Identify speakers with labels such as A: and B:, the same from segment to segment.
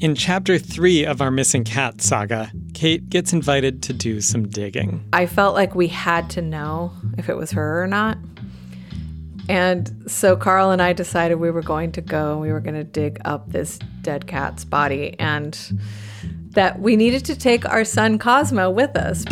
A: In chapter three of our Missing Cat saga, Kayte gets invited to do some digging.
B: I felt like we had to know if it was her or not. And so Carl and I decided we were going to go and we were going to dig up this dead cat's body and that we needed to take our son Cosmo with us.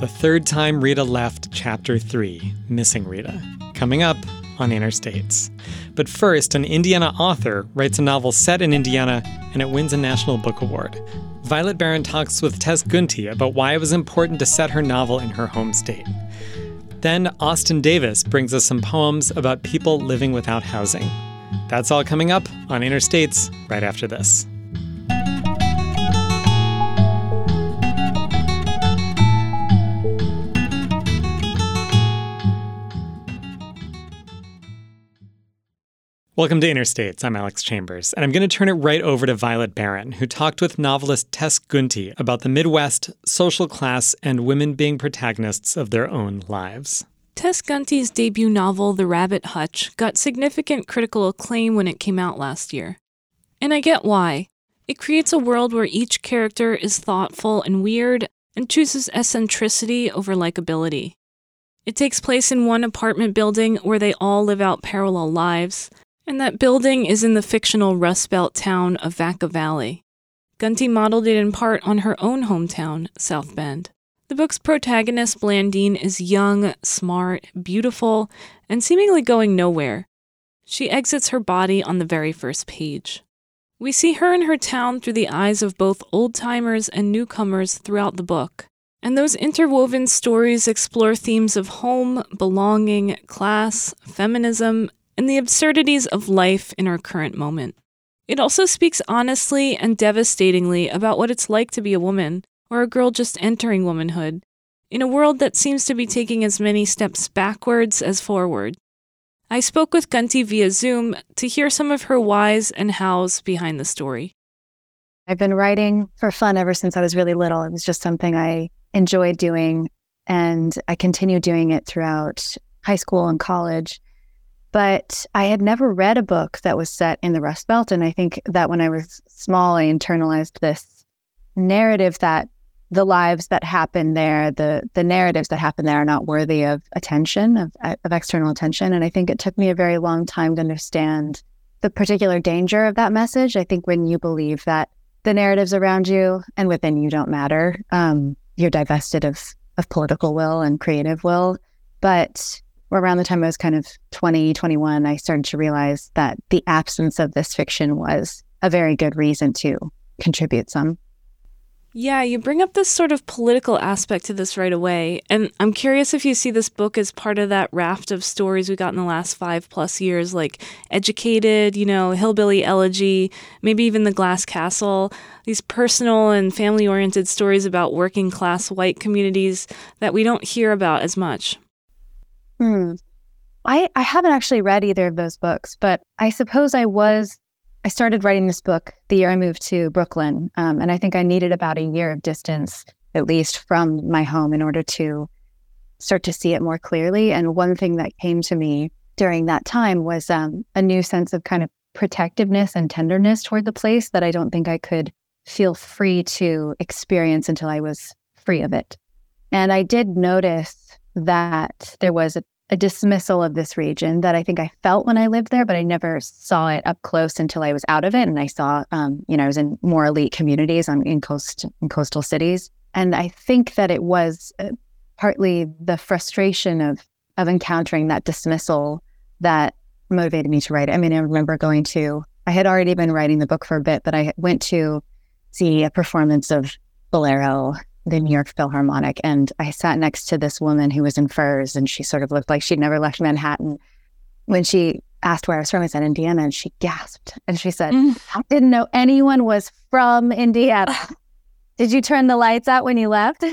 A: The third time Rita left chapter three, Missing Rita, coming up on Interstates. But first, an Indiana author writes a novel set in Indiana and it wins a National Book Award. Violet Baron talks with Tess Gunty about why it was important to set her novel in her home state. Then Austin Davis brings us some poems about people living without housing. That's all coming up on Interstates right after this. Welcome to Interstates. I'm Alex Chambers, and I'm going to turn it right over to Violet Baron, who talked with novelist Tess Gunty about the Midwest, social class, and women being protagonists of their own lives.
C: Tess Gunty's debut novel, The Rabbit Hutch, got significant critical acclaim when it came out last year. And I get why. It creates a world where each character is thoughtful and weird and chooses eccentricity over likability. It takes place in one apartment building where they all live out parallel lives, and that building is in the fictional Rust Belt town of Vaca Valley. Gunty modeled it in part on her own hometown, South Bend. The book's protagonist, Blandine, is young, smart, beautiful, and seemingly going nowhere. She exits her body on the very first page. We see her and her town through the eyes of both old timers and newcomers throughout the book. And those interwoven stories explore themes of home, belonging, class, feminism, and the absurdities of life in our current moment. It also speaks honestly and devastatingly about what it's like to be a woman, or a girl just entering womanhood, in a world that seems to be taking as many steps backwards as forward. I spoke with Gunty via Zoom to hear some of her whys and hows behind the story.
D: I've been writing for fun ever since I was really little. It was just something I enjoyed doing, and I continued doing it throughout high school and college. But I had never read a book that was set in the Rust Belt. And I think that when I was small, I internalized this narrative that the lives that happen there, the the narratives that happen there are not worthy of attention, of, of external attention. And I think it took me a very long time to understand the particular danger of that message. I think when you believe that the narratives around you and within you don't matter, um, you're divested of of political will and creative will. But around the time I was kind of 20, 21, I started to realize that the absence of this fiction was a very good reason to contribute some.
C: Yeah, you bring up this sort of political aspect to this right away. And I'm curious if you see this book as part of that raft of stories we got in the last five plus years, like Educated, you know, Hillbilly Elegy, maybe even The Glass Castle, these personal and family oriented stories about working class white communities that we don't hear about as much.
D: Hmm. I, I haven't actually read either of those books, but I suppose I was. I started writing this book the year I moved to Brooklyn. Um, and I think I needed about a year of distance, at least from my home, in order to start to see it more clearly. And one thing that came to me during that time was um, a new sense of kind of protectiveness and tenderness toward the place that I don't think I could feel free to experience until I was free of it. And I did notice that there was a, a, dismissal of this region that I think I felt when I lived there, but I never saw it up close until I was out of it. And I saw, um, you know, I was in more elite communities on in coast in coastal cities, and I think that it was uh, partly the frustration of of encountering that dismissal that motivated me to write it. I mean, I remember going to I had already been writing the book for a bit, but I went to see a performance of Bolero the New York Philharmonic. And I sat next to this woman who was in furs and she sort of looked like she'd never left Manhattan. When she asked where I was from, I said Indiana and she gasped and she said, mm. I didn't know anyone was from Indiana. Did you turn the lights out when you left?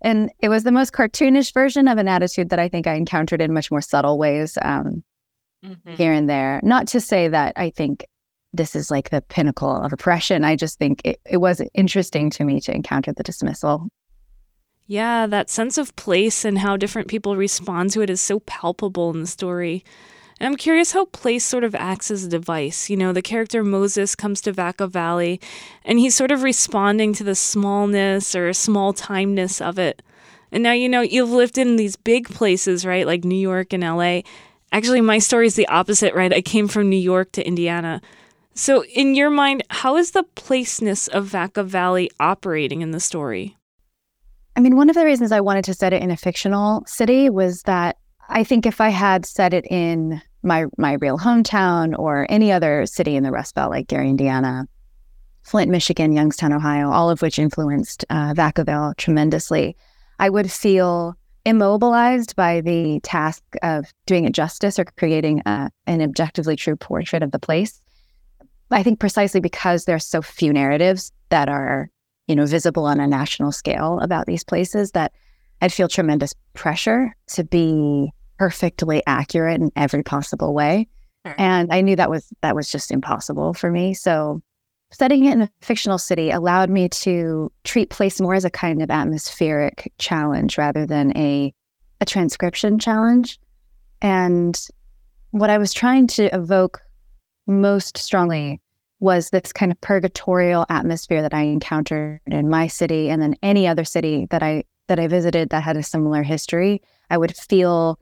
D: And it was the most cartoonish version of an attitude that I think I encountered in much more subtle ways um, mm-hmm. here and there. Not to say that I think this is like the pinnacle of oppression. I just think it, it was interesting to me to encounter the dismissal.
C: Yeah, that sense of place and how different people respond to it is so palpable in the story. And I'm curious how place sort of acts as a device. You know, the character Moses comes to Vaca Valley and he's sort of responding to the smallness or small timeness of it. And now, you know, you've lived in these big places, right? Like New York and LA. Actually, my story is the opposite, right? I came from New York to Indiana. So, in your mind, how is the placeness of Vaca Valley operating in the story?
D: I mean, one of the reasons I wanted to set it in a fictional city was that I think if I had set it in my my real hometown or any other city in the Rust Belt, like Gary, Indiana, Flint, Michigan, Youngstown, Ohio, all of which influenced uh, Vaca Valley tremendously, I would feel immobilized by the task of doing it justice or creating a, an objectively true portrait of the place. I think precisely because there's so few narratives that are, you know, visible on a national scale about these places that I'd feel tremendous pressure to be perfectly accurate in every possible way. And I knew that was that was just impossible for me. So setting it in a fictional city allowed me to treat place more as a kind of atmospheric challenge rather than a a transcription challenge. And what I was trying to evoke most strongly was this kind of purgatorial atmosphere that I encountered in my city and then any other city that I that I visited that had a similar history. I would feel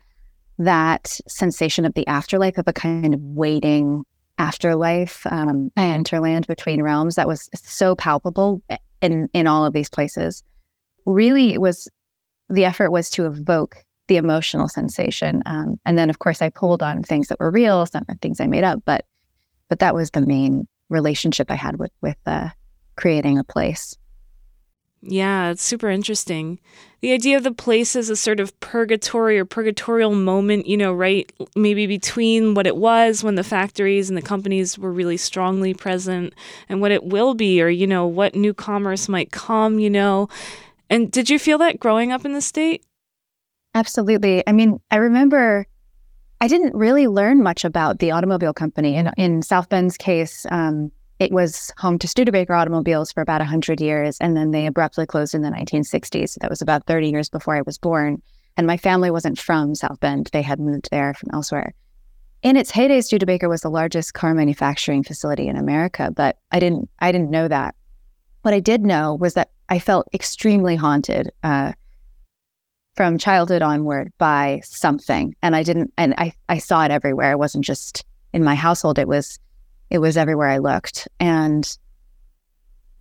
D: that sensation of the afterlife of a kind of waiting afterlife, um, interland between realms that was so palpable in in all of these places. Really, it was the effort was to evoke the emotional sensation, um, and then of course I pulled on things that were real, some things I made up, but but that was the main relationship I had with with uh, creating a place.
C: Yeah, it's super interesting. The idea of the place as a sort of purgatory or purgatorial moment, you know, right? Maybe between what it was when the factories and the companies were really strongly present and what it will be, or, you know, what new commerce might come, you know. And did you feel that growing up in the state?
D: Absolutely. I mean, I remember I didn't really learn much about the automobile company. In, in South Bend's case, um, it was home to Studebaker automobiles for about 100 years, and then they abruptly closed in the 1960s. So that was about 30 years before I was born. And my family wasn't from South Bend, they had moved there from elsewhere. In its heyday, Studebaker was the largest car manufacturing facility in America, but I didn't I didn't know that. What I did know was that I felt extremely haunted uh, from childhood onward by something, and I didn't and I I saw it everywhere. It wasn't just in my household; it was it was everywhere I looked. And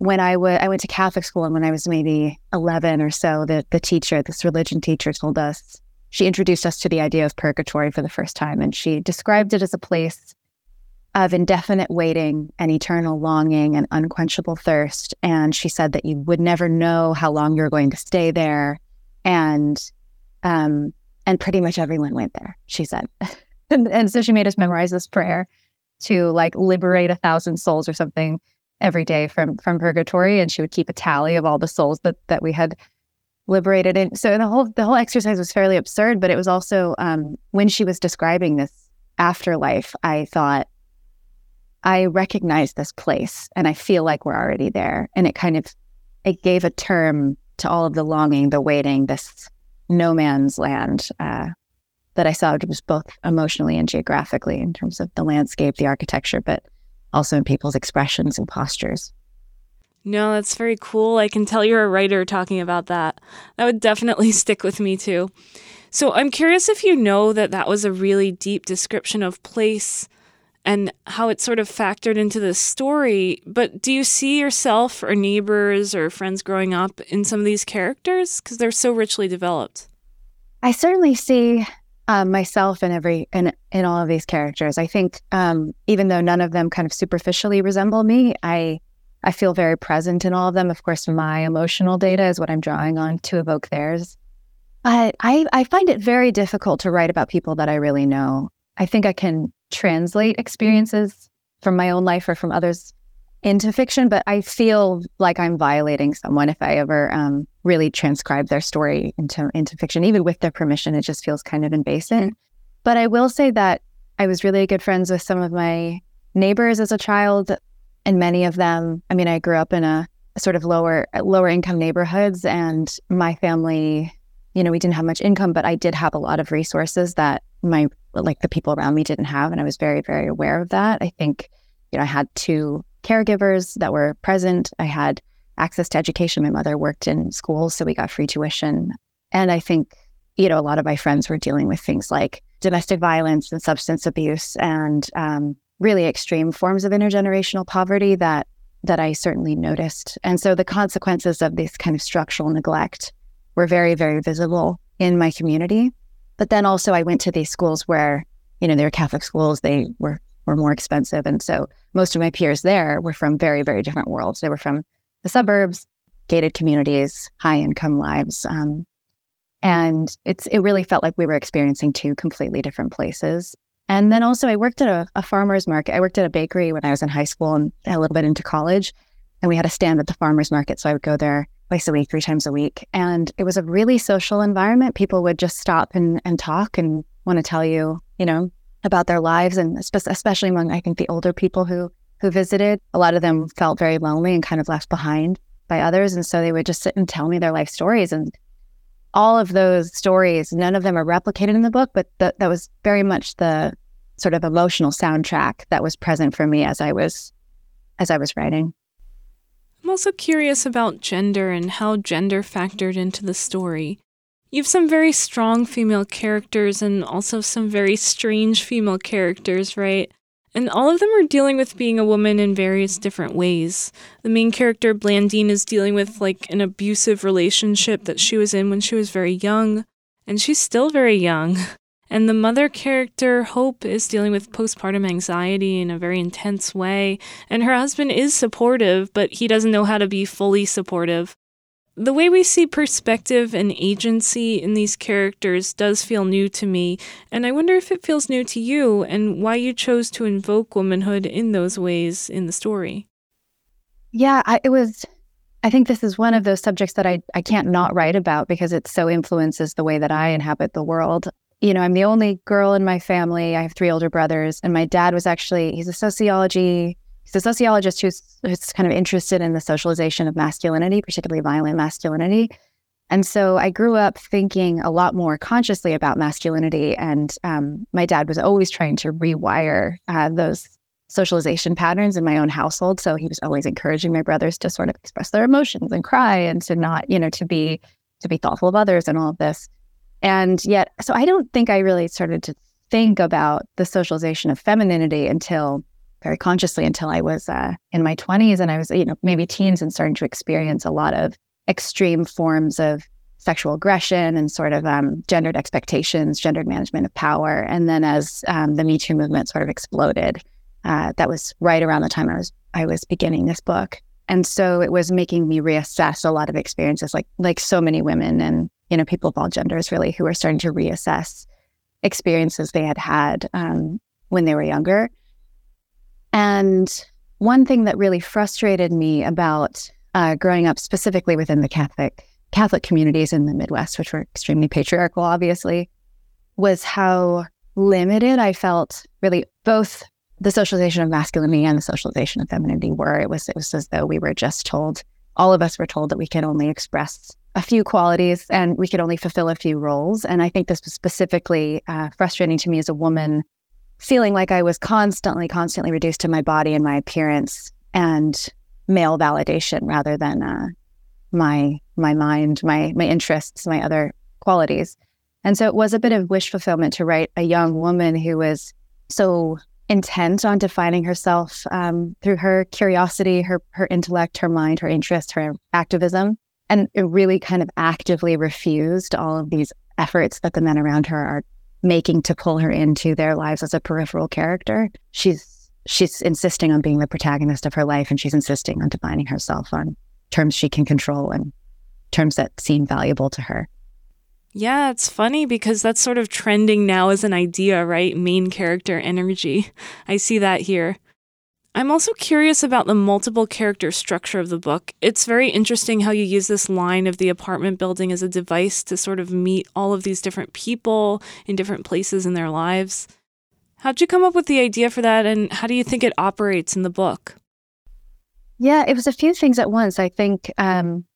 D: when I went, I went to Catholic school, and when I was maybe 11 or so, the, the teacher, this religion teacher, told us, she introduced us to the idea of purgatory for the first time. And she described it as a place of indefinite waiting and eternal longing and unquenchable thirst. And she said that you would never know how long you're going to stay there. And, um, and pretty much everyone went there, she said. and, and so she made us memorize this prayer to like liberate a thousand souls or something every day from from purgatory. And she would keep a tally of all the souls that that we had liberated. And so the whole the whole exercise was fairly absurd but it was also um, when she was describing this afterlife i thought i recognize this place and i feel like we're already there. And it kind of it gave a term to all of the longing the waiting this no man's land uh, that I saw was both emotionally and geographically in terms of the landscape, the architecture, but also in people's expressions and postures.
C: No, that's very cool. I can tell you're a writer talking about that. That would definitely stick with me too. So I'm curious if you know that that was a really deep description of place and how it sort of factored into the story. But do you see yourself or neighbors or friends growing up in some of these characters? Because they're so richly developed.
D: I certainly see um, myself in every in in all of these characters. I think um, even though none of them kind of superficially resemble me, I I feel very present in all of them. Of course, my emotional data is what I'm drawing on to evoke theirs. But I I find it very difficult to write about people that I really know. I think I can translate experiences from my own life or from others into fiction, but I feel like I'm violating someone if I ever um, really transcribe their story into into fiction, even with their permission. It just feels kind of invasive. But I will say that I was really good friends with some of my neighbors as a child, and many of them. I mean, I grew up in a sort of lower lower income neighborhoods, and my family you know, we didn't have much income, but I did have a lot of resources that my, like the people around me didn't have. And I was very, very aware of that. I think, you know, I had two caregivers that were present. I had access to education. My mother worked in schools, so we got free tuition. And I think, you know, a lot of my friends were dealing with things like domestic violence and substance abuse and um, really extreme forms of intergenerational poverty that that I certainly noticed. And so the consequences of this kind of structural neglect were very, very visible in my community. But then also I went to these schools where, you know, they were Catholic schools, they were were more expensive. And so most of my peers there were from very, very different worlds. They were from the suburbs, gated communities, high income lives. Um, and it's it really felt like we were experiencing two completely different places. And then also I worked at a, a farmer's market. I worked at a bakery when I was in high school and a little bit into college. And we had a stand at the farmer's market. So I would go there twice a week, three times a week. And it was a really social environment. People would just stop and, and talk and want to tell you, you know, about their lives. And especially among, I think, the older people who who visited, a lot of them felt very lonely and kind of left behind by others. And so they would just sit and tell me their life stories. And all of those stories, none of them are replicated in the book, but th- that was very much the sort of emotional soundtrack that was present for me as I was as I was writing.
C: Also curious about gender and how gender factored into the story. You have some very strong female characters and also some very strange female characters, right? And all of them are dealing with being a woman in various different ways. The main character, Blandine, is dealing with like an abusive relationship that she was in when she was very young, and she's still very young. And the mother character, Hope, is dealing with postpartum anxiety in a very intense way. And her husband is supportive, but he doesn't know how to be fully supportive. The way we see perspective and agency in these characters does feel new to me, and I wonder if it feels new to you and why you chose to invoke womanhood in those ways in the story.
D: Yeah, I, it was. I think this is one of those subjects that I, I can't not write about because it so influences the way that I inhabit the world. You know, I'm the only girl in my family. I have three older brothers, and my dad was actually, he's a sociology He's a sociologist who's, who's kind of interested in the socialization of masculinity, particularly violent masculinity. And so I grew up thinking a lot more consciously about masculinity. And um, my dad was always trying to rewire uh, those socialization patterns in my own household. So he was always encouraging my brothers to sort of express their emotions and cry and to not, you know, to be to be thoughtful of others and all of this. And yet, so I don't think I really started to think about the socialization of femininity until very consciously until I was uh, in my 20s and I was, you know, maybe teens and starting to experience a lot of extreme forms of sexual aggression and sort of um, gendered expectations, gendered management of power. And then as um, the Me Too movement sort of exploded, uh, that was right around the time I was I was beginning this book. And so it was making me reassess a lot of experiences, like like so many women and you know people of all genders really who are starting to reassess experiences they had had um, when they were younger and one thing that really frustrated me about uh, growing up specifically within the Catholic Catholic communities in the Midwest, which were extremely patriarchal, obviously, was how limited I felt really both the socialization of masculinity and the socialization of femininity were. It was it was as though we were just told, all of us were told that we can only express a few qualities and we could only fulfill a few roles. And I think this was specifically uh, frustrating to me as a woman feeling like I was constantly, constantly reduced to my body and my appearance and male validation rather than uh, my my mind, my my interests, my other qualities. And so it was a bit of wish fulfillment to write a young woman who was so intent on defining herself um, through her curiosity, her her intellect, her mind, her interest, her activism, and really kind of actively refused all of these efforts that the men around her are making to pull her into their lives as a peripheral character. She's she's insisting on being the protagonist of her life and she's insisting on defining herself on terms she can control and terms that seem valuable to her.
C: Yeah, it's funny because that's sort of trending now as an idea, right? Main character energy. I see that here. I'm also curious about the multiple character structure of the book. It's very interesting how you use this line of the apartment building as a device to sort of meet all of these different people in different places in their lives. How'd you come up with the idea for that, and how do you think it operates in the book?
D: Yeah, it was a few things at once. I think um,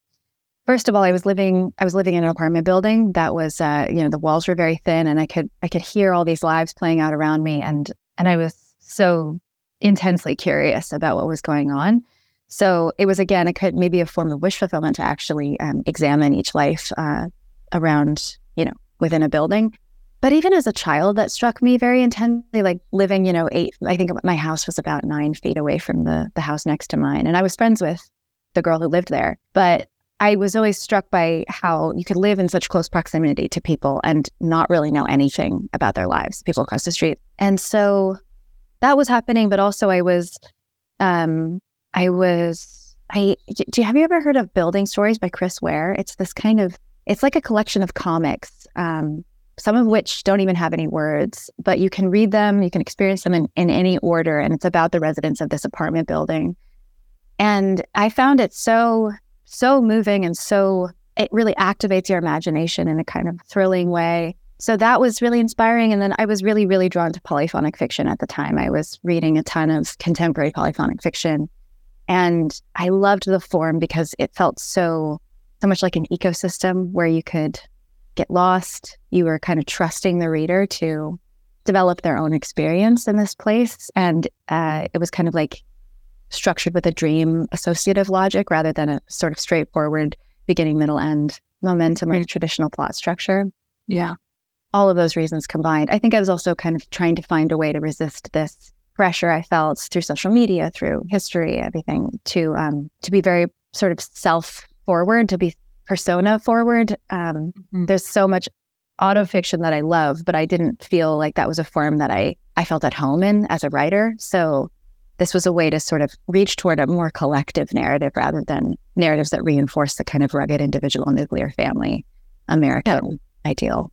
D: first of all, I was living I was living in an apartment building that was uh, you know the walls were very thin, and I could I could hear all these lives playing out around me, and and I was so intensely curious about what was going on. So it was again, it could maybe a form of wish fulfillment to actually um, examine each life uh, around you know within a building. But even as a child, that struck me very intensely. Like living, you know, eight. I think my house was about nine feet away from the the house next to mine, and I was friends with the girl who lived there. But I was always struck by how you could live in such close proximity to people and not really know anything about their lives, people across the street. And so that was happening, but also I was, um, I was, I, do have you ever heard of Building Stories by Chris Ware? It's this kind of, it's like a collection of comics, um, some of which don't even have any words, but you can read them, you can experience them in, in any order. And it's about the residents of this apartment building. And I found it so so moving and so it really activates your imagination in a kind of thrilling way. So that was really inspiring. And then I was really, really drawn to polyphonic fiction at the time. I was reading a ton of contemporary polyphonic fiction. And I loved the form because it felt so, so much like an ecosystem where you could get lost. You were kind of trusting the reader to develop their own experience in this place. And uh, it was kind of like structured with a dream associative logic rather than a sort of straightforward beginning, middle, end momentum or traditional plot structure.
C: Yeah.
D: All of those reasons combined. I think I was also kind of trying to find a way to resist this pressure I felt through social media, through history, everything, to um, to be very sort of self forward, to be persona forward. Um, mm-hmm. There's so much autofiction that I love, but I didn't feel like that was a form that I I felt at home in as a writer. So this was a way to sort of reach toward a more collective narrative rather than narratives that reinforce the kind of rugged individual nuclear family American yeah. ideal.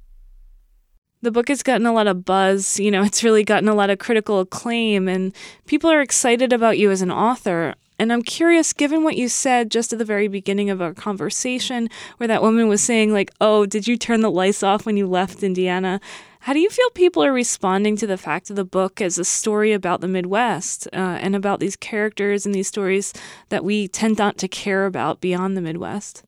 C: The book has gotten a lot of buzz. You know, it's really gotten a lot of critical acclaim, and people are excited about you as an author. And I'm curious, given what you said just at the very beginning of our conversation, where that woman was saying, like, oh, did you turn the lights off when you left Indiana? How do you feel people are responding to the fact of the book as a story about the Midwest uh, and about these characters and these stories that we tend not to care about beyond the Midwest?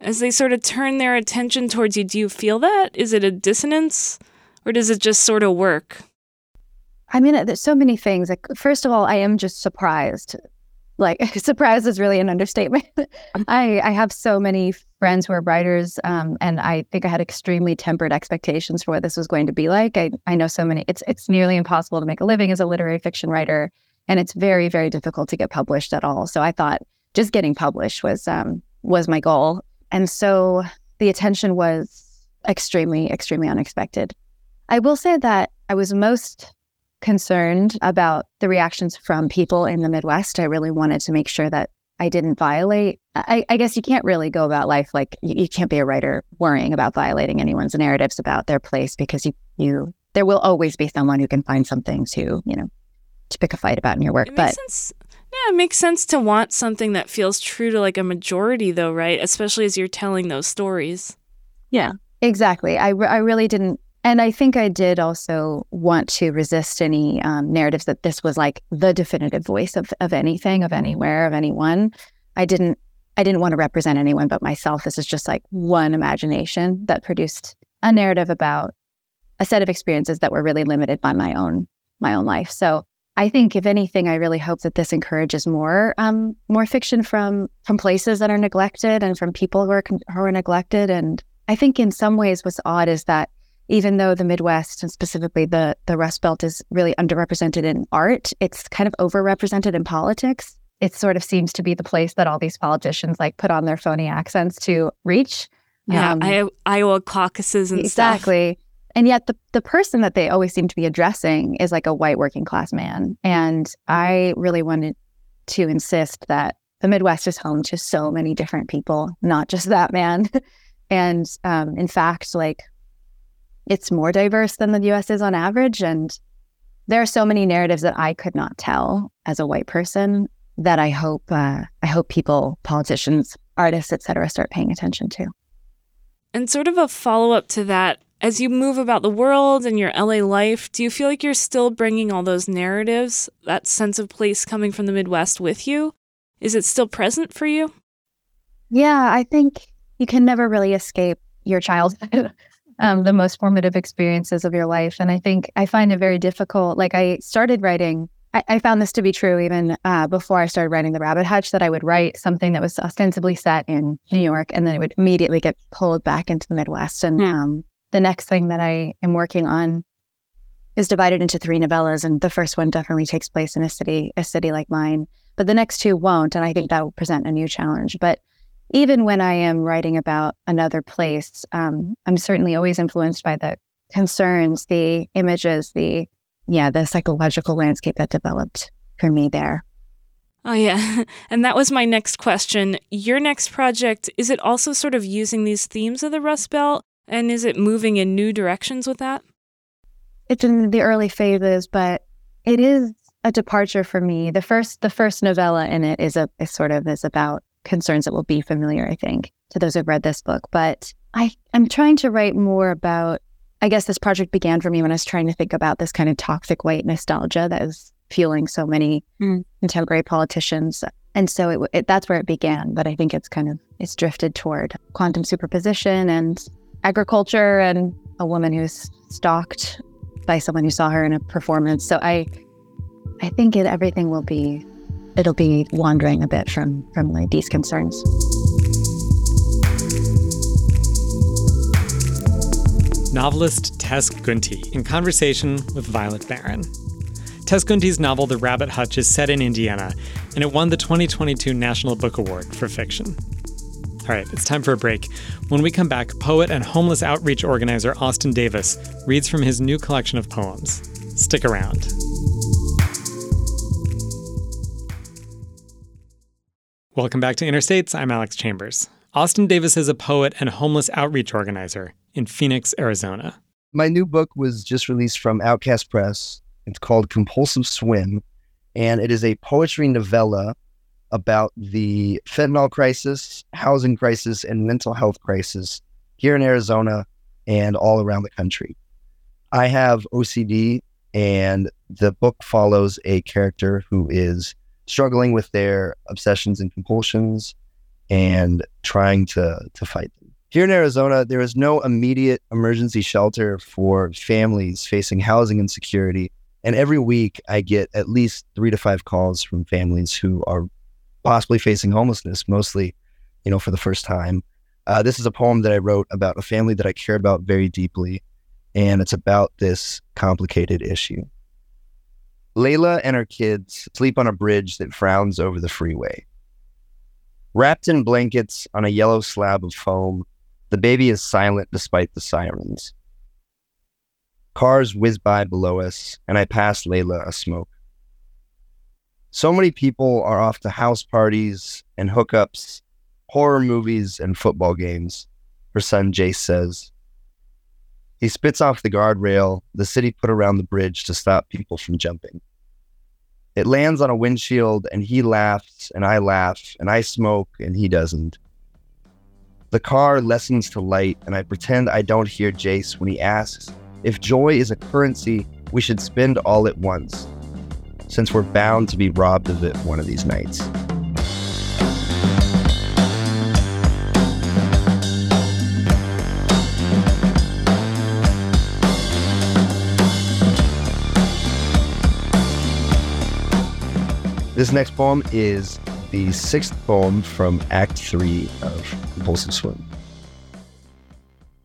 C: As they sort of turn their attention towards you, do you feel that? Is it a dissonance or does it just sort of work?
D: I mean, there's so many things. Like, first of all, I am just surprised like surprise is really an understatement. I I have so many friends who are writers, um, and I think I had extremely tempered expectations for what this was going to be like. I I know so many. It's it's nearly impossible to make a living as a literary fiction writer, and it's very very difficult to get published at all. So I thought just getting published was um was my goal, and so the attention was extremely extremely unexpected. I will say that I was most concerned about the reactions from people in the Midwest. I really wanted to make sure that I didn't violate. I, I guess you can't really go about life like you, you, can't be a writer worrying about violating anyone's narratives about their place because you you there will always be someone who can find something to you know to pick a fight about in your work.
C: but sense. Yeah, it makes sense to want something that feels true to like a majority, though, right? Especially as you're telling those stories.
D: Yeah, exactly. I, I really didn't and I think I did also want to resist any um, narratives that this was like the definitive voice of, of anything, of anywhere, of anyone. I didn't I didn't want to represent anyone but myself. This is just like one imagination that produced a narrative about a set of experiences that were really limited by my own my own life. So I think, if anything, I really hope that this encourages more um, more fiction from from places that are neglected and from people who are who are neglected. And I think, in some ways, what's odd is that even though the Midwest and specifically the the Rust Belt is really underrepresented in art, it's kind of overrepresented in politics. It sort of seems to be the place that all these politicians like put on their phony accents to reach.
C: Yeah, um, I- Iowa caucuses and stuff.
D: exactly. Stuff. And yet the the person that they always seem to be addressing is like a white working class man. And I really wanted to insist that the Midwest is home to so many different people, not just that man. and um, in fact, like it's more diverse than the US is on average. And there are so many narratives that I could not tell as a white person that I hope uh, I hope people, politicians, artists, etc., start paying attention to.
C: And sort of a follow up to that, as you move about the world and your LA life, do you feel like you're still bringing all those narratives, that sense of place coming from the Midwest with you? Is it still present for you?
D: Yeah, I think you can never really escape your childhood, um, the most formative experiences of your life. And I think I find it very difficult. Like I started writing, I, I found this to be true even uh, before I started writing The Rabbit Hutch, that I would write something that was ostensibly set in New York and then it would immediately get pulled back into the Midwest. And
C: Yeah.
D: um, the next thing that I am working on is divided into three novellas, and the first one definitely takes place in a city, a city like mine. But the next two won't, and I think that will present a new challenge. But even when I am writing about another place, um, I'm certainly always influenced by the concerns, the images, the yeah, the psychological landscape that developed for me there.
C: Oh, yeah. And that was my next question. Your next project, is it also sort of using these themes of the Rust Belt? And is it moving in new directions with that?
D: it's in the early phases, but it is a departure for me. The first the first novella in it is a is sort of is about concerns that will be familiar, I think, to those who've read this book. But I am trying to write more about I guess this project began for me when I was trying to think about this kind of toxic white nostalgia that is fueling so many
C: Mm.
D: contemporary politicians. And so it, it that's where it began, but I think it's kind of it's drifted toward quantum superposition and agriculture and a woman who's stalked by someone who saw her in a performance. So I I think it, everything will be it'll be wandering a bit from from like these concerns.
A: Novelist Tess Gunty in conversation with Violet Baron. Tess Gunty's novel The Rabbit Hutch is set in Indiana, and it won the 2022 National Book Award for fiction. All right, it's time for a break. When we come back, poet and homeless outreach organizer Austin Davis reads from his new collection of poems. Stick around. Welcome back to Interstates. I'm Alex Chambers. Austin Davis is a poet and homeless outreach organizer in Phoenix, Arizona.
E: My new book was just released from Outcast Press. It's called Compulsive Swim, and it is a poetry novella about the fentanyl crisis, housing crisis, and mental health crisis here in Arizona and all around the country. I have OCD, and the book follows a character who is struggling with their obsessions and compulsions and trying to, to fight them. Here in Arizona, there is no immediate emergency shelter for families facing housing insecurity. And every week, I get at least three to five calls from families who are possibly facing homelessness, mostly, you know, for the first time. Uh, this is a poem that I wrote about a family that I care about very deeply, and it's about this complicated issue. Layla and her kids sleep on a bridge that frowns over the freeway. Wrapped in blankets on a yellow slab of foam, the baby is silent despite the sirens. Cars whiz by below us, and I pass Layla a smoke. So many people are off to house parties and hookups, horror movies, and football games, her son Jace says. He spits off the guardrail the city put around the bridge to stop people from jumping. It lands on a windshield, and he laughs, and I laugh, and I smoke, and he doesn't. The car lessens to light, and I pretend I don't hear Jace when he asks if joy is a currency we should spend all at once, since we're bound to be robbed of it one of these nights. This next poem is the sixth poem from Act 3 of Compulsive Swim.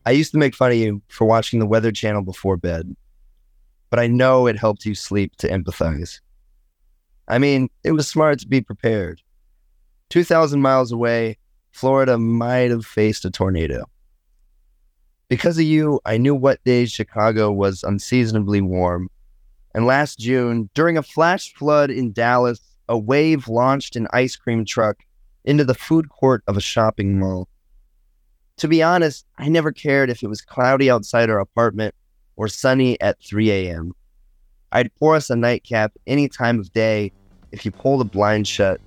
E: I used to make fun of you for watching the Weather Channel before bed, but I know it helped you sleep to empathize. I mean, it was smart to be prepared. 2,000 miles away, Florida might have faced a tornado. Because of you, I knew what days Chicago was unseasonably warm. And last June, during a flash flood in Dallas, a wave launched an ice cream truck into the food court of a shopping mall. To be honest, I never cared if it was cloudy outside our apartment or sunny at 3 a.m. I'd pour us a nightcap any time of day if you pull the blind shut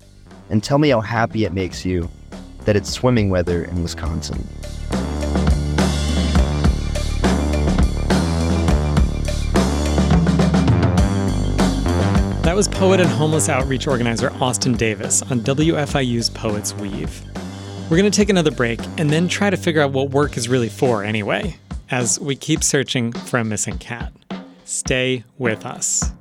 E: and tell me how happy it makes you that it's swimming weather in Wisconsin.
A: That was poet and homeless outreach organizer Austin Davis on WFIU's Poets Weave. We're going to take another break and then try to figure out what work is really for anyway, as we keep searching for a missing cat. Stay with us.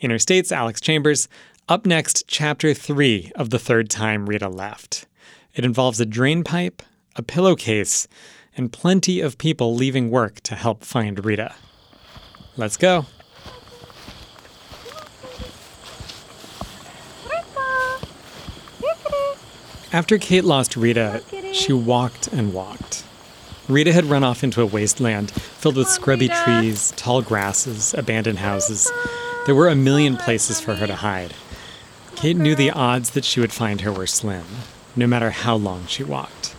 A: Interstate's Alex Chambers. Up next, chapter three of the third time Rita left. It involves a drain pipe, a pillowcase, and plenty of people leaving work to help find Rita. Let's go. After Kayte lost Rita, she walked and walked. Rita had run off into a wasteland filled with scrubby trees, tall grasses, abandoned houses. There were a million places for her to hide. Kayte knew the odds that she would find her were slim, no matter how long she walked.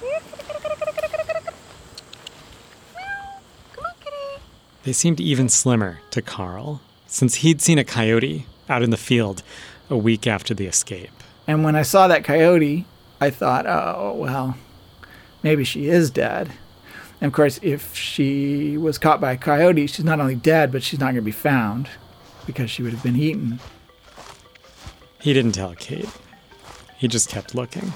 A: They seemed even slimmer to Carl, since he'd seen a coyote out in the field a week after the escape.
F: And when I saw that coyote, I thought, oh, well, maybe she is dead. And of course, if she was caught by a coyote, she's not only dead, but she's not going to be found because she would have been eaten.
A: He didn't tell Kayte. He just kept looking.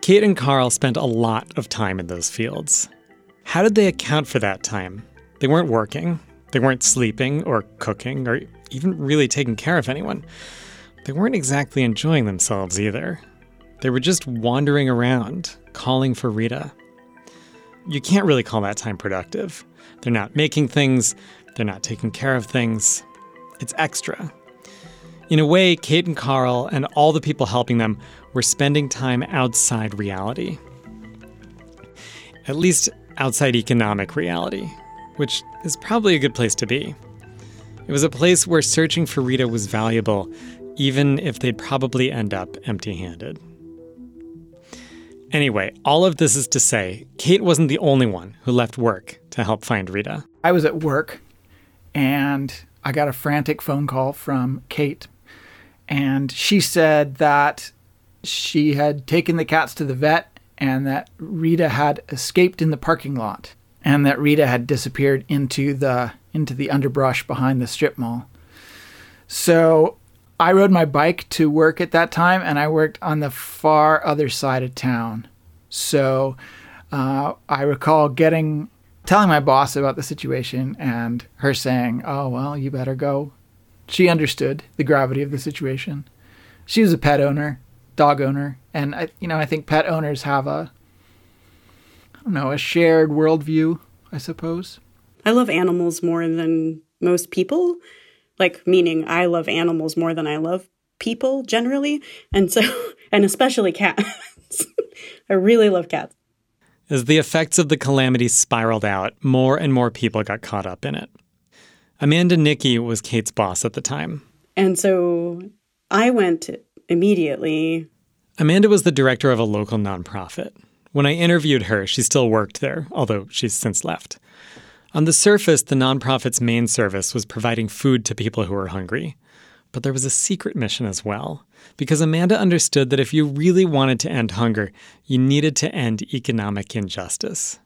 A: Kayte and Carl spent a lot of time in those fields. How did they account for that time? They weren't working, they weren't sleeping or cooking or even really taking care of anyone. They weren't exactly enjoying themselves either. They were just wandering around, calling for Rita. You can't really call that time productive. They're not making things, they're not taking care of things. It's extra. In a way, Kayte and Carl and all the people helping them were spending time outside reality. At least outside economic reality, which is probably a good place to be. It was a place where searching for Rita was valuable, even if they'd probably end up empty handed. Anyway, all of this is to say, Kayte wasn't the only one who left work to help find Rita.
F: I was at work and I got a frantic phone call from Kayte. And she said that she had taken the cats to the vet and that Rita had escaped in the parking lot and that Rita had disappeared into the into the underbrush behind the strip mall. So I rode my bike to work at that time, and I worked on the far other side of town. So uh, I recall getting telling my boss about the situation and her saying, "Oh well, you better go." She understood the gravity of the situation. She was a pet owner, dog owner, and I, you know, I think pet owners have a, I don't know, a shared worldview, I suppose.
G: I love animals more than most people like meaning I love animals more than I love people generally. And so, and especially cats. I really love cats.
A: As the effects of the calamity spiraled out, more and more people got caught up in it. Amanda Nickey was Kayte's boss at the time.
G: And so I went immediately.
A: Amanda was the director of a local nonprofit. When I interviewed her, she still worked there, although she's since left. On the surface, the nonprofit's main service was providing food to people who were hungry. But there was a secret mission as well, because Amanda understood that if you really wanted to end hunger, you needed to end economic injustice.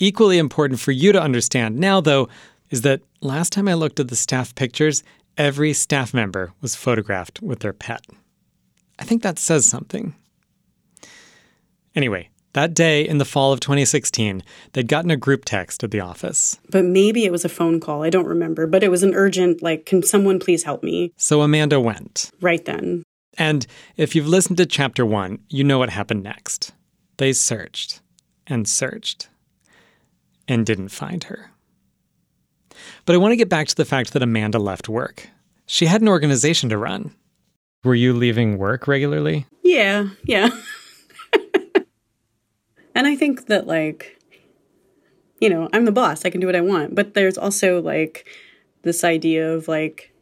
A: Equally important for you to understand now, though, is that last time I looked at the staff pictures, every staff member was photographed with their pet. I think that says something. Anyway, that day in the fall of 2016, they'd gotten a group text at the office.
G: But maybe it was a phone call. I don't remember. But it was an urgent, like, can someone please help me?
A: So Amanda went.
G: Right then.
A: And if you've listened to chapter one, you know what happened next. They searched and searched and didn't find her. But I want to get back to the fact that Amanda left work. She had an organization to run. Were you leaving work regularly?
G: Yeah, yeah. I think that, like, you know, I'm the boss, I can do what I want. But there's also, like, this idea of, like,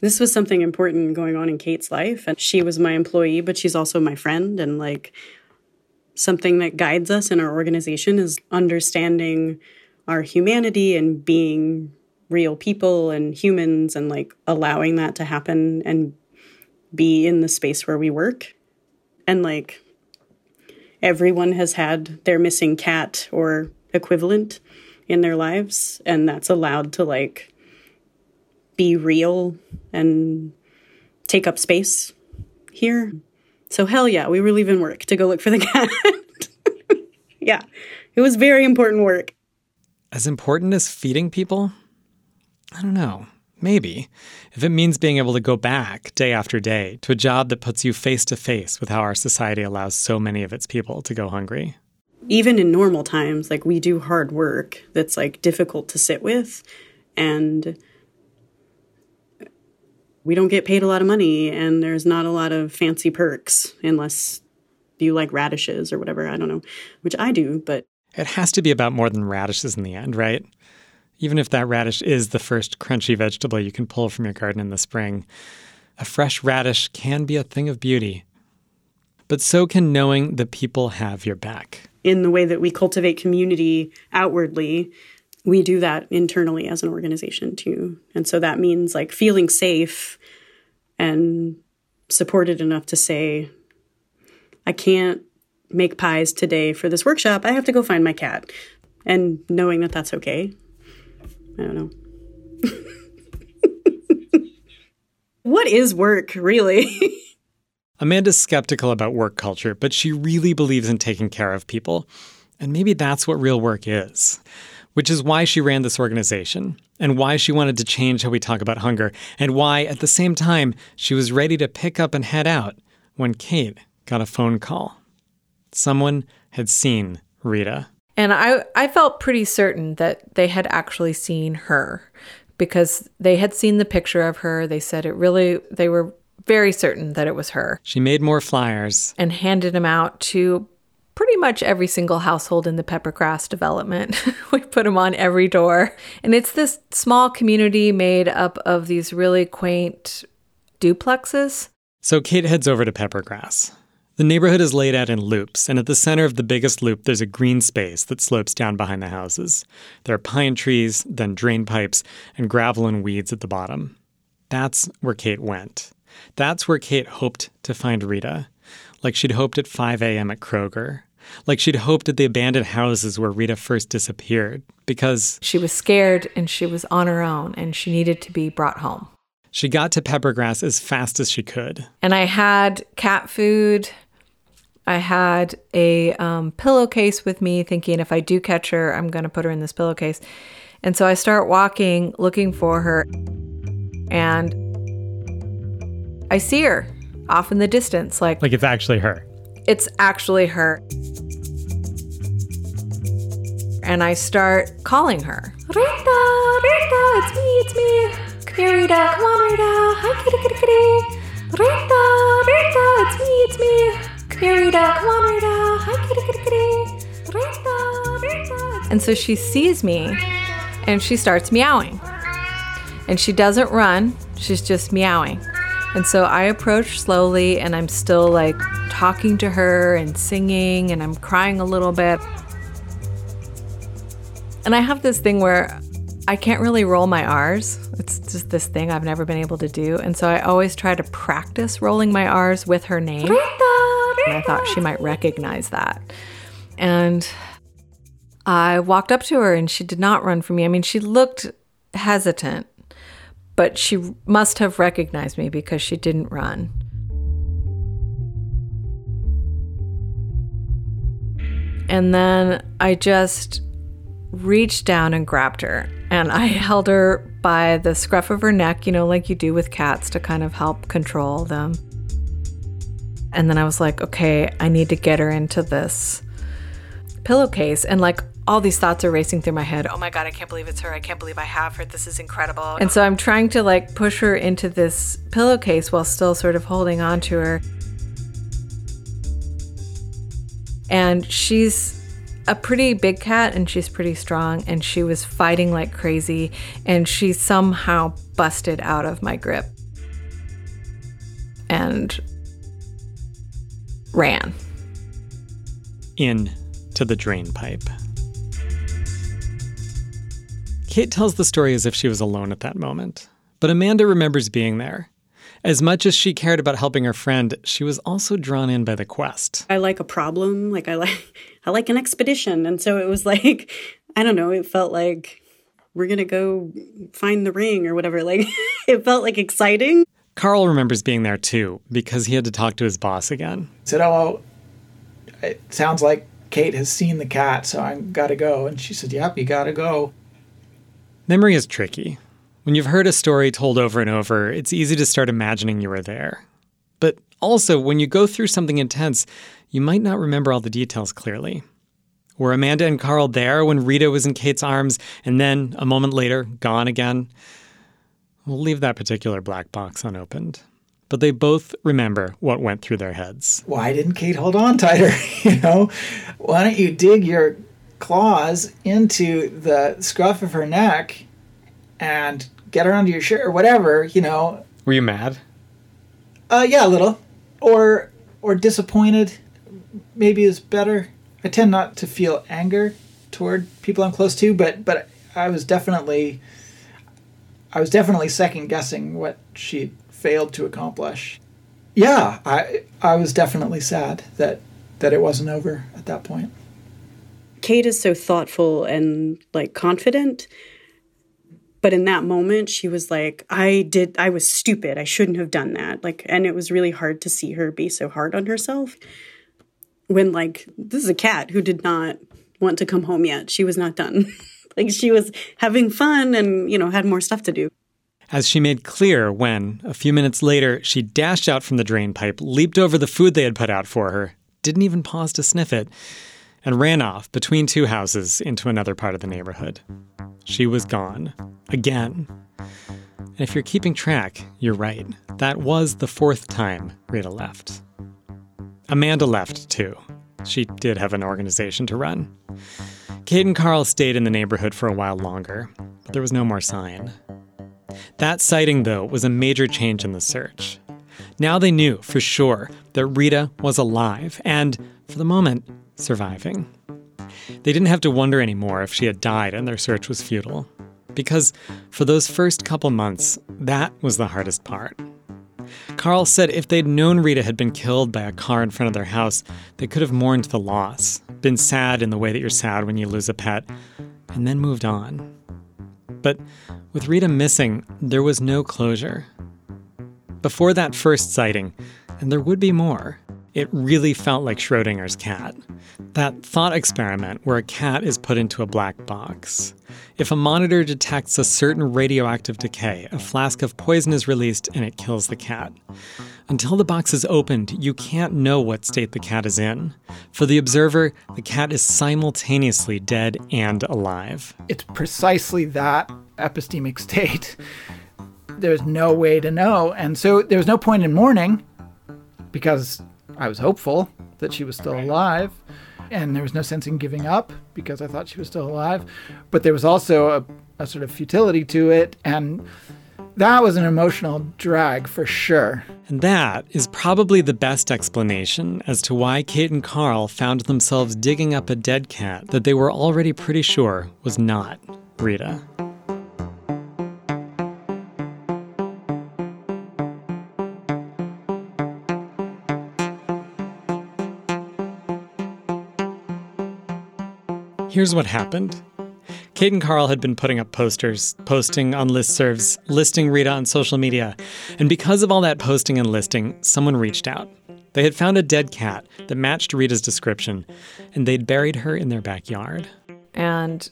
G: this was something important going on in Kayte's life. And she was my employee, but she's also my friend. And, like, something that guides us in our organization is understanding our humanity and being real people and humans and, like, allowing that to happen and be in the space where we work. And, like, everyone has had their missing cat or equivalent in their lives and that's allowed to like be real and take up space here. So hell yeah, we were leaving work to go look for the cat. yeah. It was very important work.
A: As important as feeding people? I don't know. Maybe. If it means being able to go back day after day to a job that puts you face to face with how our society allows so many of its people to go hungry.
G: Even in normal times, like we do hard work that's like difficult to sit with and we don't get paid a lot of money and there's not a lot of fancy perks unless you like radishes or whatever, I don't know, which I do, but
A: it has to be about more than radishes in the end, right? Even if that radish is the first crunchy vegetable you can pull from your garden in the spring, a fresh radish can be a thing of beauty. But so can knowing that people have your back.
G: In the way that we cultivate community outwardly, we do that internally as an organization too. And so that means like feeling safe and supported enough to say, I can't make pies today for this workshop. I have to go find my cat. And knowing that that's okay. I don't know. what is work, really?
A: Amanda's skeptical about work culture, but she really believes in taking care of people. And maybe that's what real work is, which is why she ran this organization and why she wanted to change how we talk about hunger, and why, at the same time, she was ready to pick up and head out when Kayte got a phone call. Someone had seen Rita.
B: And I, I felt pretty certain that they had actually seen her because they had seen the picture of her. They said it really, they were very certain that it was her.
A: She made more flyers
B: and handed them out to pretty much every single household in the Peppergrass development. we put them on every door. And it's this small community made up of these really quaint duplexes.
A: So Kayte heads over to Peppergrass. The neighborhood is laid out in loops, and at the center of the biggest loop, there's a green space that slopes down behind the houses. There are pine trees, then drain pipes, and gravel and weeds at the bottom. That's where Kayte went. That's where Kayte hoped to find Rita, like she'd hoped at 5 a.m. at Kroger, like she'd hoped at the abandoned houses where Rita first disappeared, because
B: she was scared and she was on her own and she needed to be brought home.
A: She got to Peppergrass as fast as she could.
B: And I had cat food I had a um, pillowcase with me, thinking if I do catch her, I'm going to put her in this pillowcase. And so I start walking, looking for her, and I see her off in the distance. Like,
A: like it's actually her.
B: It's actually her. And I start calling her. Rita, Rita, it's me, it's me. Come here, Rita. Come on, Rita. Hi, kitty, kitty, kitty. Rita, Rita, it's me, it's me. Come on. Hi, kitty, kitty, kitty. And so she sees me and she starts meowing. And she doesn't run, she's just meowing. And so I approach slowly and I'm still like talking to her and singing and I'm crying a little bit. And I have this thing where I can't really roll my R's. It's just this thing I've never been able to do. And so I always try to practice rolling my R's with her name. Rita! And I thought she might recognize that. And I walked up to her and she did not run from me. I mean, she looked hesitant, but she must have recognized me because she didn't run. And then I just reached down and grabbed her. And I held her by the scruff of her neck, you know, like you do with cats to kind of help control them. And then I was like, okay, I need to get her into this pillowcase. And like all these thoughts are racing through my head. Oh my God, I can't believe it's her. I can't believe I have her. This is incredible. And so I'm trying to like push her into this pillowcase while still sort of holding on to her. And she's a pretty big cat and she's pretty strong and she was fighting like crazy and she somehow busted out of my grip. And ran
A: in to the drain pipe. Kayte tells the story as if she was alone at that moment, but Amanda remembers being there. As much as she cared about helping her friend, she was also drawn in by the quest.
G: I like a problem, like I like I like an expedition, and so it was like I don't know, it felt like we're going to go find the ring or whatever. Like it felt like exciting.
A: Carl remembers being there too because he had to talk to his boss again.
F: said, "Oh, it sounds like Kayte has seen the cat, so I got to go." And she said, "Yep, you got to go."
A: Memory is tricky. When you've heard a story told over and over, it's easy to start imagining you were there. But also, when you go through something intense, you might not remember all the details clearly. Were Amanda and Carl there when Rita was in Kayte's arms and then, a moment later, gone again? We'll leave that particular black box unopened. But they both remember what went through their heads.
F: Why didn't Kayte hold on tighter? you know, why don't you dig your claws into the scruff of her neck and get her under your shirt or whatever? You know,
A: Were you mad?
F: Uh, yeah, a little, or or disappointed. Maybe is better. I tend not to feel anger toward people I'm close to, but but I was definitely, I was definitely second guessing what she failed to accomplish. Yeah, I I was definitely sad that that it wasn't over at that point.
G: Kayte is so thoughtful and like confident. But in that moment, she was like, I did, I was stupid. I shouldn't have done that. Like, and it was really hard to see her be so hard on herself when, like, this is a cat who did not want to come home yet. She was not done. like, she was having fun and, you know, had more stuff to do.
A: As she made clear when, a few minutes later, she dashed out from the drain pipe, leaped over the food they had put out for her, didn't even pause to sniff it, and ran off between two houses into another part of the neighborhood. She was gone. Again. And if you're keeping track, you're right. That was the fourth time Rita left. Amanda left, too. She did have an organization to run. Kayte and Carl stayed in the neighborhood for a while longer, but there was no more sign. That sighting, though, was a major change in the search. Now they knew for sure that Rita was alive and, for the moment, surviving. They didn't have to wonder anymore if she had died and their search was futile. Because for those first couple months, that was the hardest part. Carl said if they'd known Rita had been killed by a car in front of their house, they could have mourned the loss, been sad in the way that you're sad when you lose a pet, and then moved on. But with Rita missing, there was no closure. Before that first sighting, and there would be more, it really felt like Schrodinger's cat. That thought experiment where a cat is put into a black box. If a monitor detects a certain radioactive decay, a flask of poison is released and it kills the cat. Until the box is opened, you can't know what state the cat is in. For the observer, the cat is simultaneously dead and alive.
F: It's precisely that epistemic state. There's no way to know. And so there's no point in mourning because I was hopeful that she was still alive. And there was no sense in giving up because I thought she was still alive. But there was also a, a sort of futility to it. And that was an emotional drag for sure.
A: And that is probably the best explanation as to why Kayte and Carl found themselves digging up a dead cat that they were already pretty sure was not Rita. Here's what happened. Kayte and Carl had been putting up posters, posting on listservs, listing Rita on social media. And because of all that posting and listing, someone reached out. They had found a dead cat that matched Rita's description, and they'd buried her in their backyard.
B: And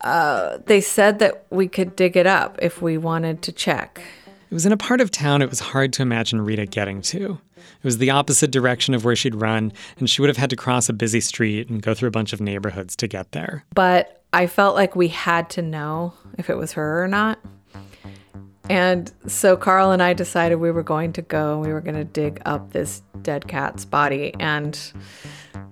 B: uh, they said that we could dig it up if we wanted to check.
A: It was in a part of town it was hard to imagine Rita getting to. It was the opposite direction of where she'd run, and she would have had to cross a busy street and go through a bunch of neighborhoods to get there.
B: But I felt like we had to know if it was her or not. And so Carl and I decided we were going to go and we were going to dig up this dead cat's body and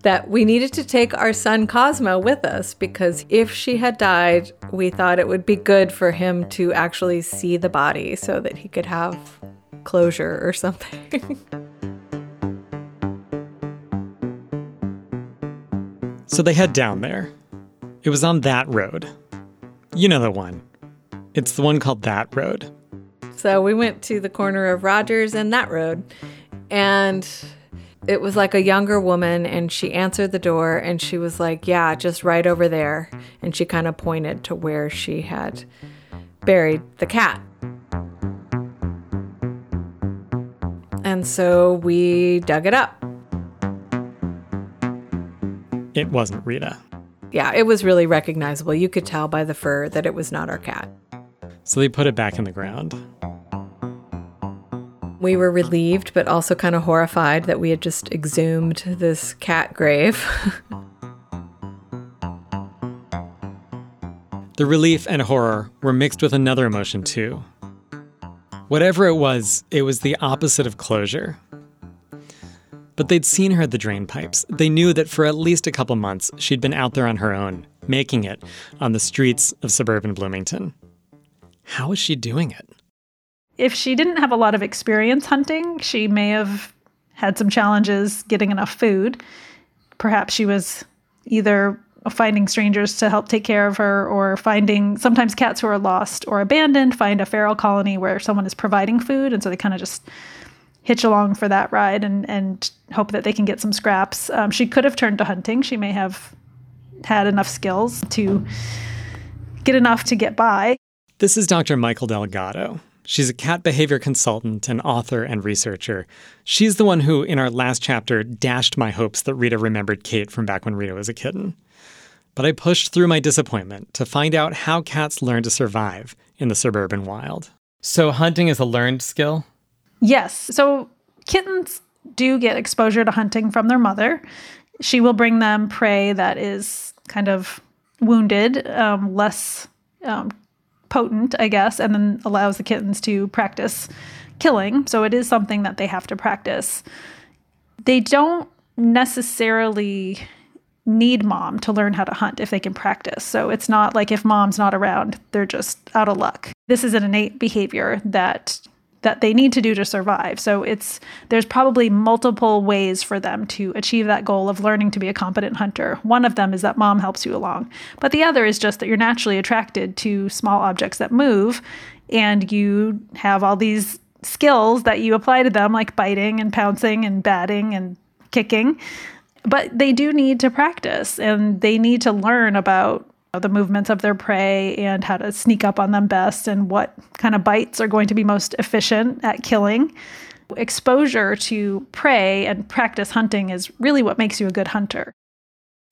B: that we needed to take our son Cosmo with us because if she had died, we thought it would be good for him to actually see the body so that he could have closure or something.
A: so they head down there. It was on that road. You know the one. It's the one called That Road.
B: So we went to the corner of Rogers and that road. And it was like a younger woman and she answered the door and she was like, "Yeah, just right over there." And she kind of pointed to where she had buried the cat. And so we dug it up.
A: It wasn't Rita.
B: Yeah, it was really recognizable. You could tell by the fur that it was not our cat.
A: So they put it back in the ground.
B: We were relieved, but also kind of horrified that we had just exhumed this cat grave.
A: the relief and horror were mixed with another emotion, too. Whatever it was, it was the opposite of closure. But they'd seen her at the drain pipes. They knew that for at least a couple months, she'd been out there on her own, making it on the streets of suburban Bloomington. How was she doing it?
H: if she didn't have a lot of experience hunting, she may have had some challenges getting enough food. Perhaps she was either finding strangers to help take care of her or finding sometimes cats who are lost or abandoned find a feral colony where someone is providing food and so they kind of just hitch along for that ride and and hope that they can get some scraps um, she could have turned to hunting she may have had enough skills to get enough to get by
A: this is dr Mikel Delgado She's a cat behavior consultant and author and researcher. She's the one who, in our last chapter, dashed my hopes that Rita remembered Kate from back when Rita was a kitten. But I pushed through my disappointment to find out how cats learn to survive in the suburban wild. So, hunting is a learned skill?
H: Yes. So, kittens do get exposure to hunting from their mother. She will bring them prey that is kind of wounded, um, less um, potent, I guess, and then allows the kittens to practice killing. So it is something that they have to practice. They don't necessarily need mom to learn how to hunt if they can practice. So it's not like if mom's not around, they're just out of luck. This is an innate behavior that that they need to do to survive. So it's there's probably multiple ways for them to achieve that goal of learning to be a competent hunter. One of them is that mom helps you along. But the other is just that you're naturally attracted to small objects that move and you have all these skills that you apply to them like biting and pouncing and batting and kicking. But they do need to practice and they need to learn about the movements of their prey and how to sneak up on them best and what kind of bites are going to be most efficient at killing. Exposure to prey and practice hunting is really what makes you a good hunter.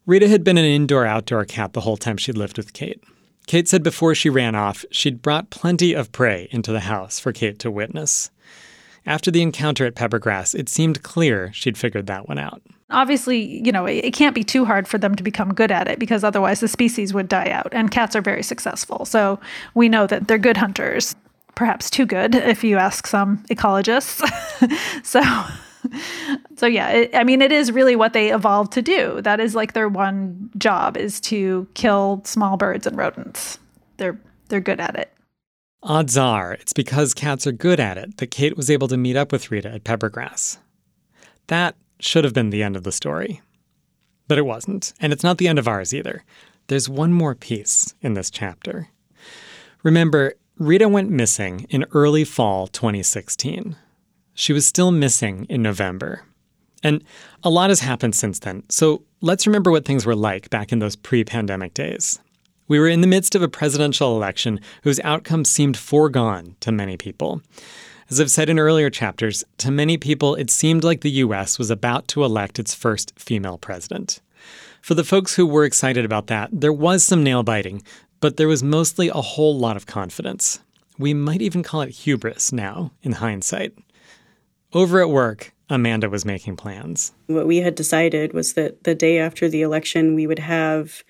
A: Rita had been an indoor outdoor cat the whole time she'd lived with Kayte. Kayte said before she ran off, she'd brought plenty of prey into the house for Kayte to witness. After the encounter at Peppergrass, it seemed clear she'd figured that one out.
H: Obviously, you know, it, it can't be too hard for them to become good at it because otherwise the species would die out. And cats are very successful. So we know that they're good hunters, perhaps too good if you ask some ecologists. so. So yeah, it, I mean, it is really what they evolved to do. That is like their one job is to kill small birds and rodents. They're they're good at it.
A: Odds are it's because cats are good at it that Kayte was able to meet up with Rita at Peppergrass. That should have been the end of the story. But it wasn't, and it's not the end of ours either. There's one more piece in this chapter. Remember, Rita went missing in early fall 2016. She was still missing in November. And a lot has happened since then, so let's remember what things were like back in those pre pandemic days. We were in the midst of a presidential election whose outcome seemed foregone to many people. As I've said in earlier chapters, to many people it seemed like the US was about to elect its first female president. For the folks who were excited about that, there was some nail biting, but there was mostly a whole lot of confidence. We might even call it hubris now, in hindsight. Over at work, Amanda was making plans.
G: What we had decided was that the day after the election, we would have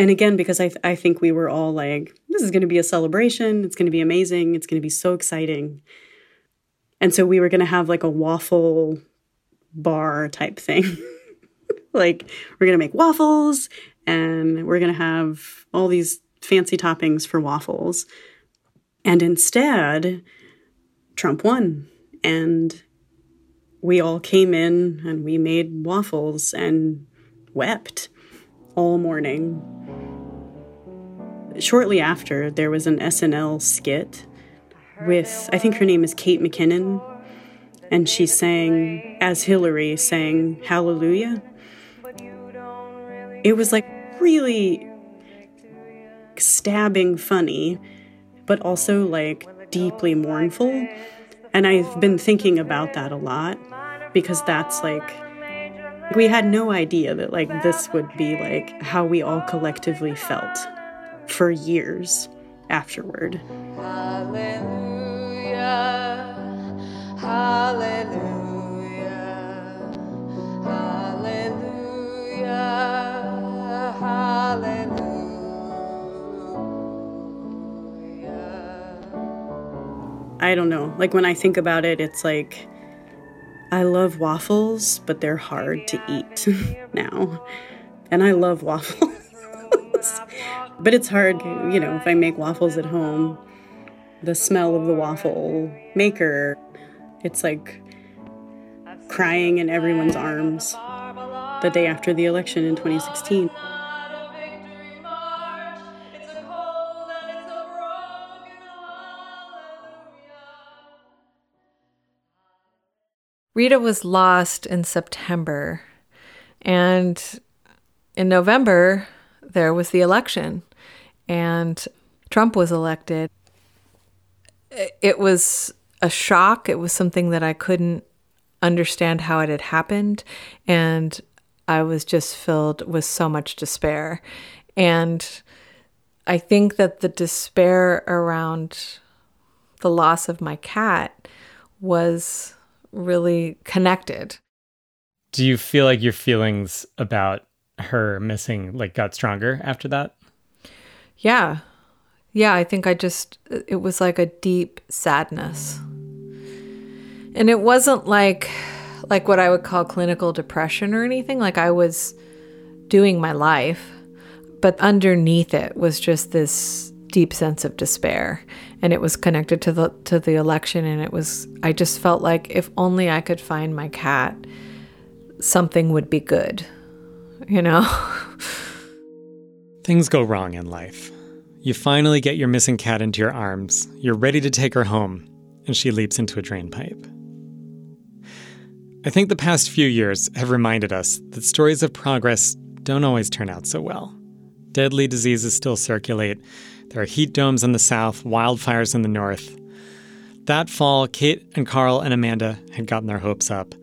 G: and again because I, th- I think we were all like this is going to be a celebration. It's going to be amazing. It's going to be so exciting. And so we were going to have like a waffle bar type thing. Like we're going to make waffles and we're going to have all these fancy toppings for waffles. And instead trump won. And we all came in and we made waffles and wept all morning. Shortly after, there was an SNL skit with, I think her name is Kate McKinnon, and she sang as Hillary sang Hallelujah. It was like really stabbing funny, but also like deeply mournful. And I've been thinking about that a lot because that's like we had no idea that like this would be like how we all collectively felt for years afterward. Hallelujah. Hallelujah. Hallelujah. Hallelujah. I don't know. Like when I think about it, it's like I love waffles, but they're hard to eat now. And I love waffles. But it's hard, you know, if I make waffles at home, the smell of the waffle maker, it's like crying in everyone's arms the day after the election in 2016.
B: Rita was lost in September. And in November, there was the election, and Trump was elected. It was a shock. It was something that I couldn't understand how it had happened. And I was just filled with so much despair. And I think that the despair around the loss of my cat was really connected.
A: Do you feel like your feelings about her missing like got stronger after that?
B: Yeah. Yeah, I think I just it was like a deep sadness. And it wasn't like like what I would call clinical depression or anything, like I was doing my life, but underneath it was just this deep sense of despair and it was connected to the to the election and it was I just felt like if only I could find my cat something would be good you know
A: things go wrong in life you finally get your missing cat into your arms you're ready to take her home and she leaps into a drain pipe I think the past few years have reminded us that stories of progress don't always turn out so well. Deadly diseases still circulate, there are heat domes in the south, wildfires in the north. That fall, Kayte and Carl and Amanda had gotten their hopes up,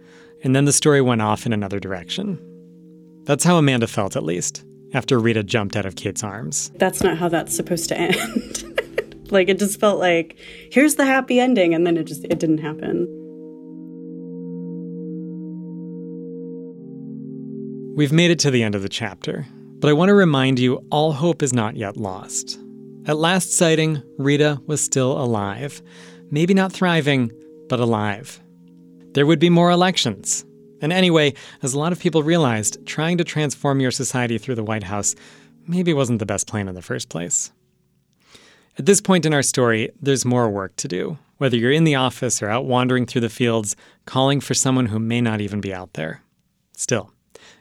A: and then the story went off in another direction. That's how Amanda felt, at least, after Rita jumped out of Kayte's arms.
G: That's not how that's supposed to end. like it just felt like here's the happy ending and then it just it didn't happen.
A: We've made it to the end of the chapter, but I want to remind you all hope is not yet lost. At last sighting, Rita was still alive. Maybe not thriving, but alive. There would be more elections. And anyway, as a lot of people realized, trying to transform your society through the White House maybe wasn't the best plan in the first place. At this point in our story, there's more work to do, whether you're in the office or out wandering through the fields, calling for someone who may not even be out there. Still,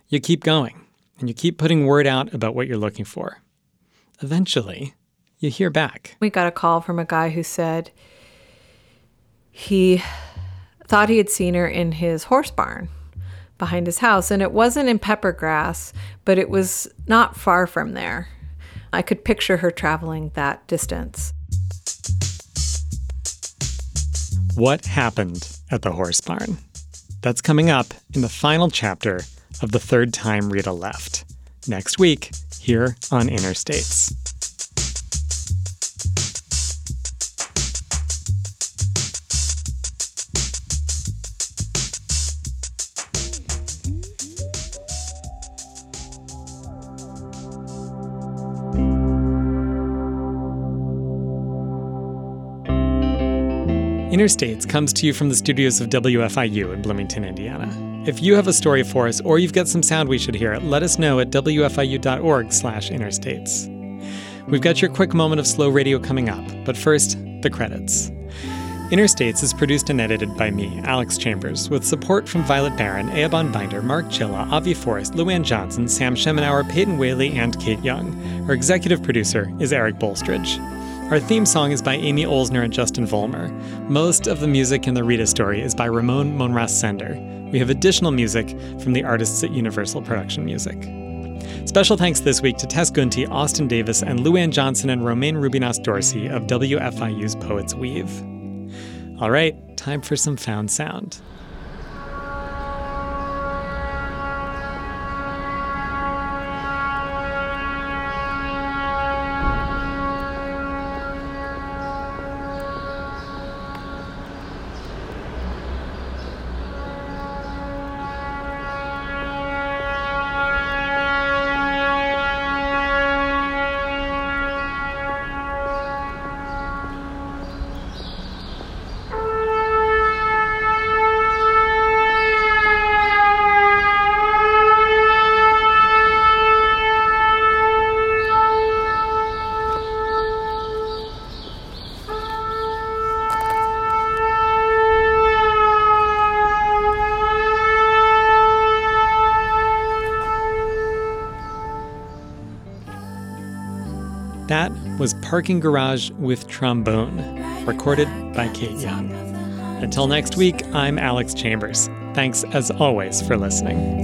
A: you keep going, and you keep putting word out about what you're looking for. Eventually, you hear back.
B: We got a call from a guy who said he thought he had seen her in his horse barn behind his house. And it wasn't in Peppergrass, but it was not far from there. I could picture her traveling that distance.
A: What happened at the horse barn? That's coming up in the final chapter of The Third Time Rita Left, next week here on Interstates. Interstates comes to you from the studios of WFIU in Bloomington, Indiana. If you have a story for us or you've got some sound we should hear, let us know at wfiu.org slash interstates. We've got your quick moment of slow radio coming up, but first, the credits. Interstates is produced and edited by me, Alex Chambers, with support from Violet Baron, Eoban Binder, Mark Chilla, Avi Forrest, Luann Johnson, Sam Schemenauer, Peyton Whaley, and Kate Young. Our executive producer is Eric Bolstridge. Our theme song is by Amy Olsner and Justin Vollmer. Most of the music in the Rita story is by Ramon Monras Sender. We have additional music from the artists at Universal Production Music. Special thanks this week to Tess Gunty, Austin Davis, and Luann Johnson and Romayne Rubinas Dorsey of WFIU's Poets Weave. All right, time for some found sound. Was Parking Garage with Trombone, recorded by Kate Young. Until next week, I'm Alex Chambers. Thanks as always for listening.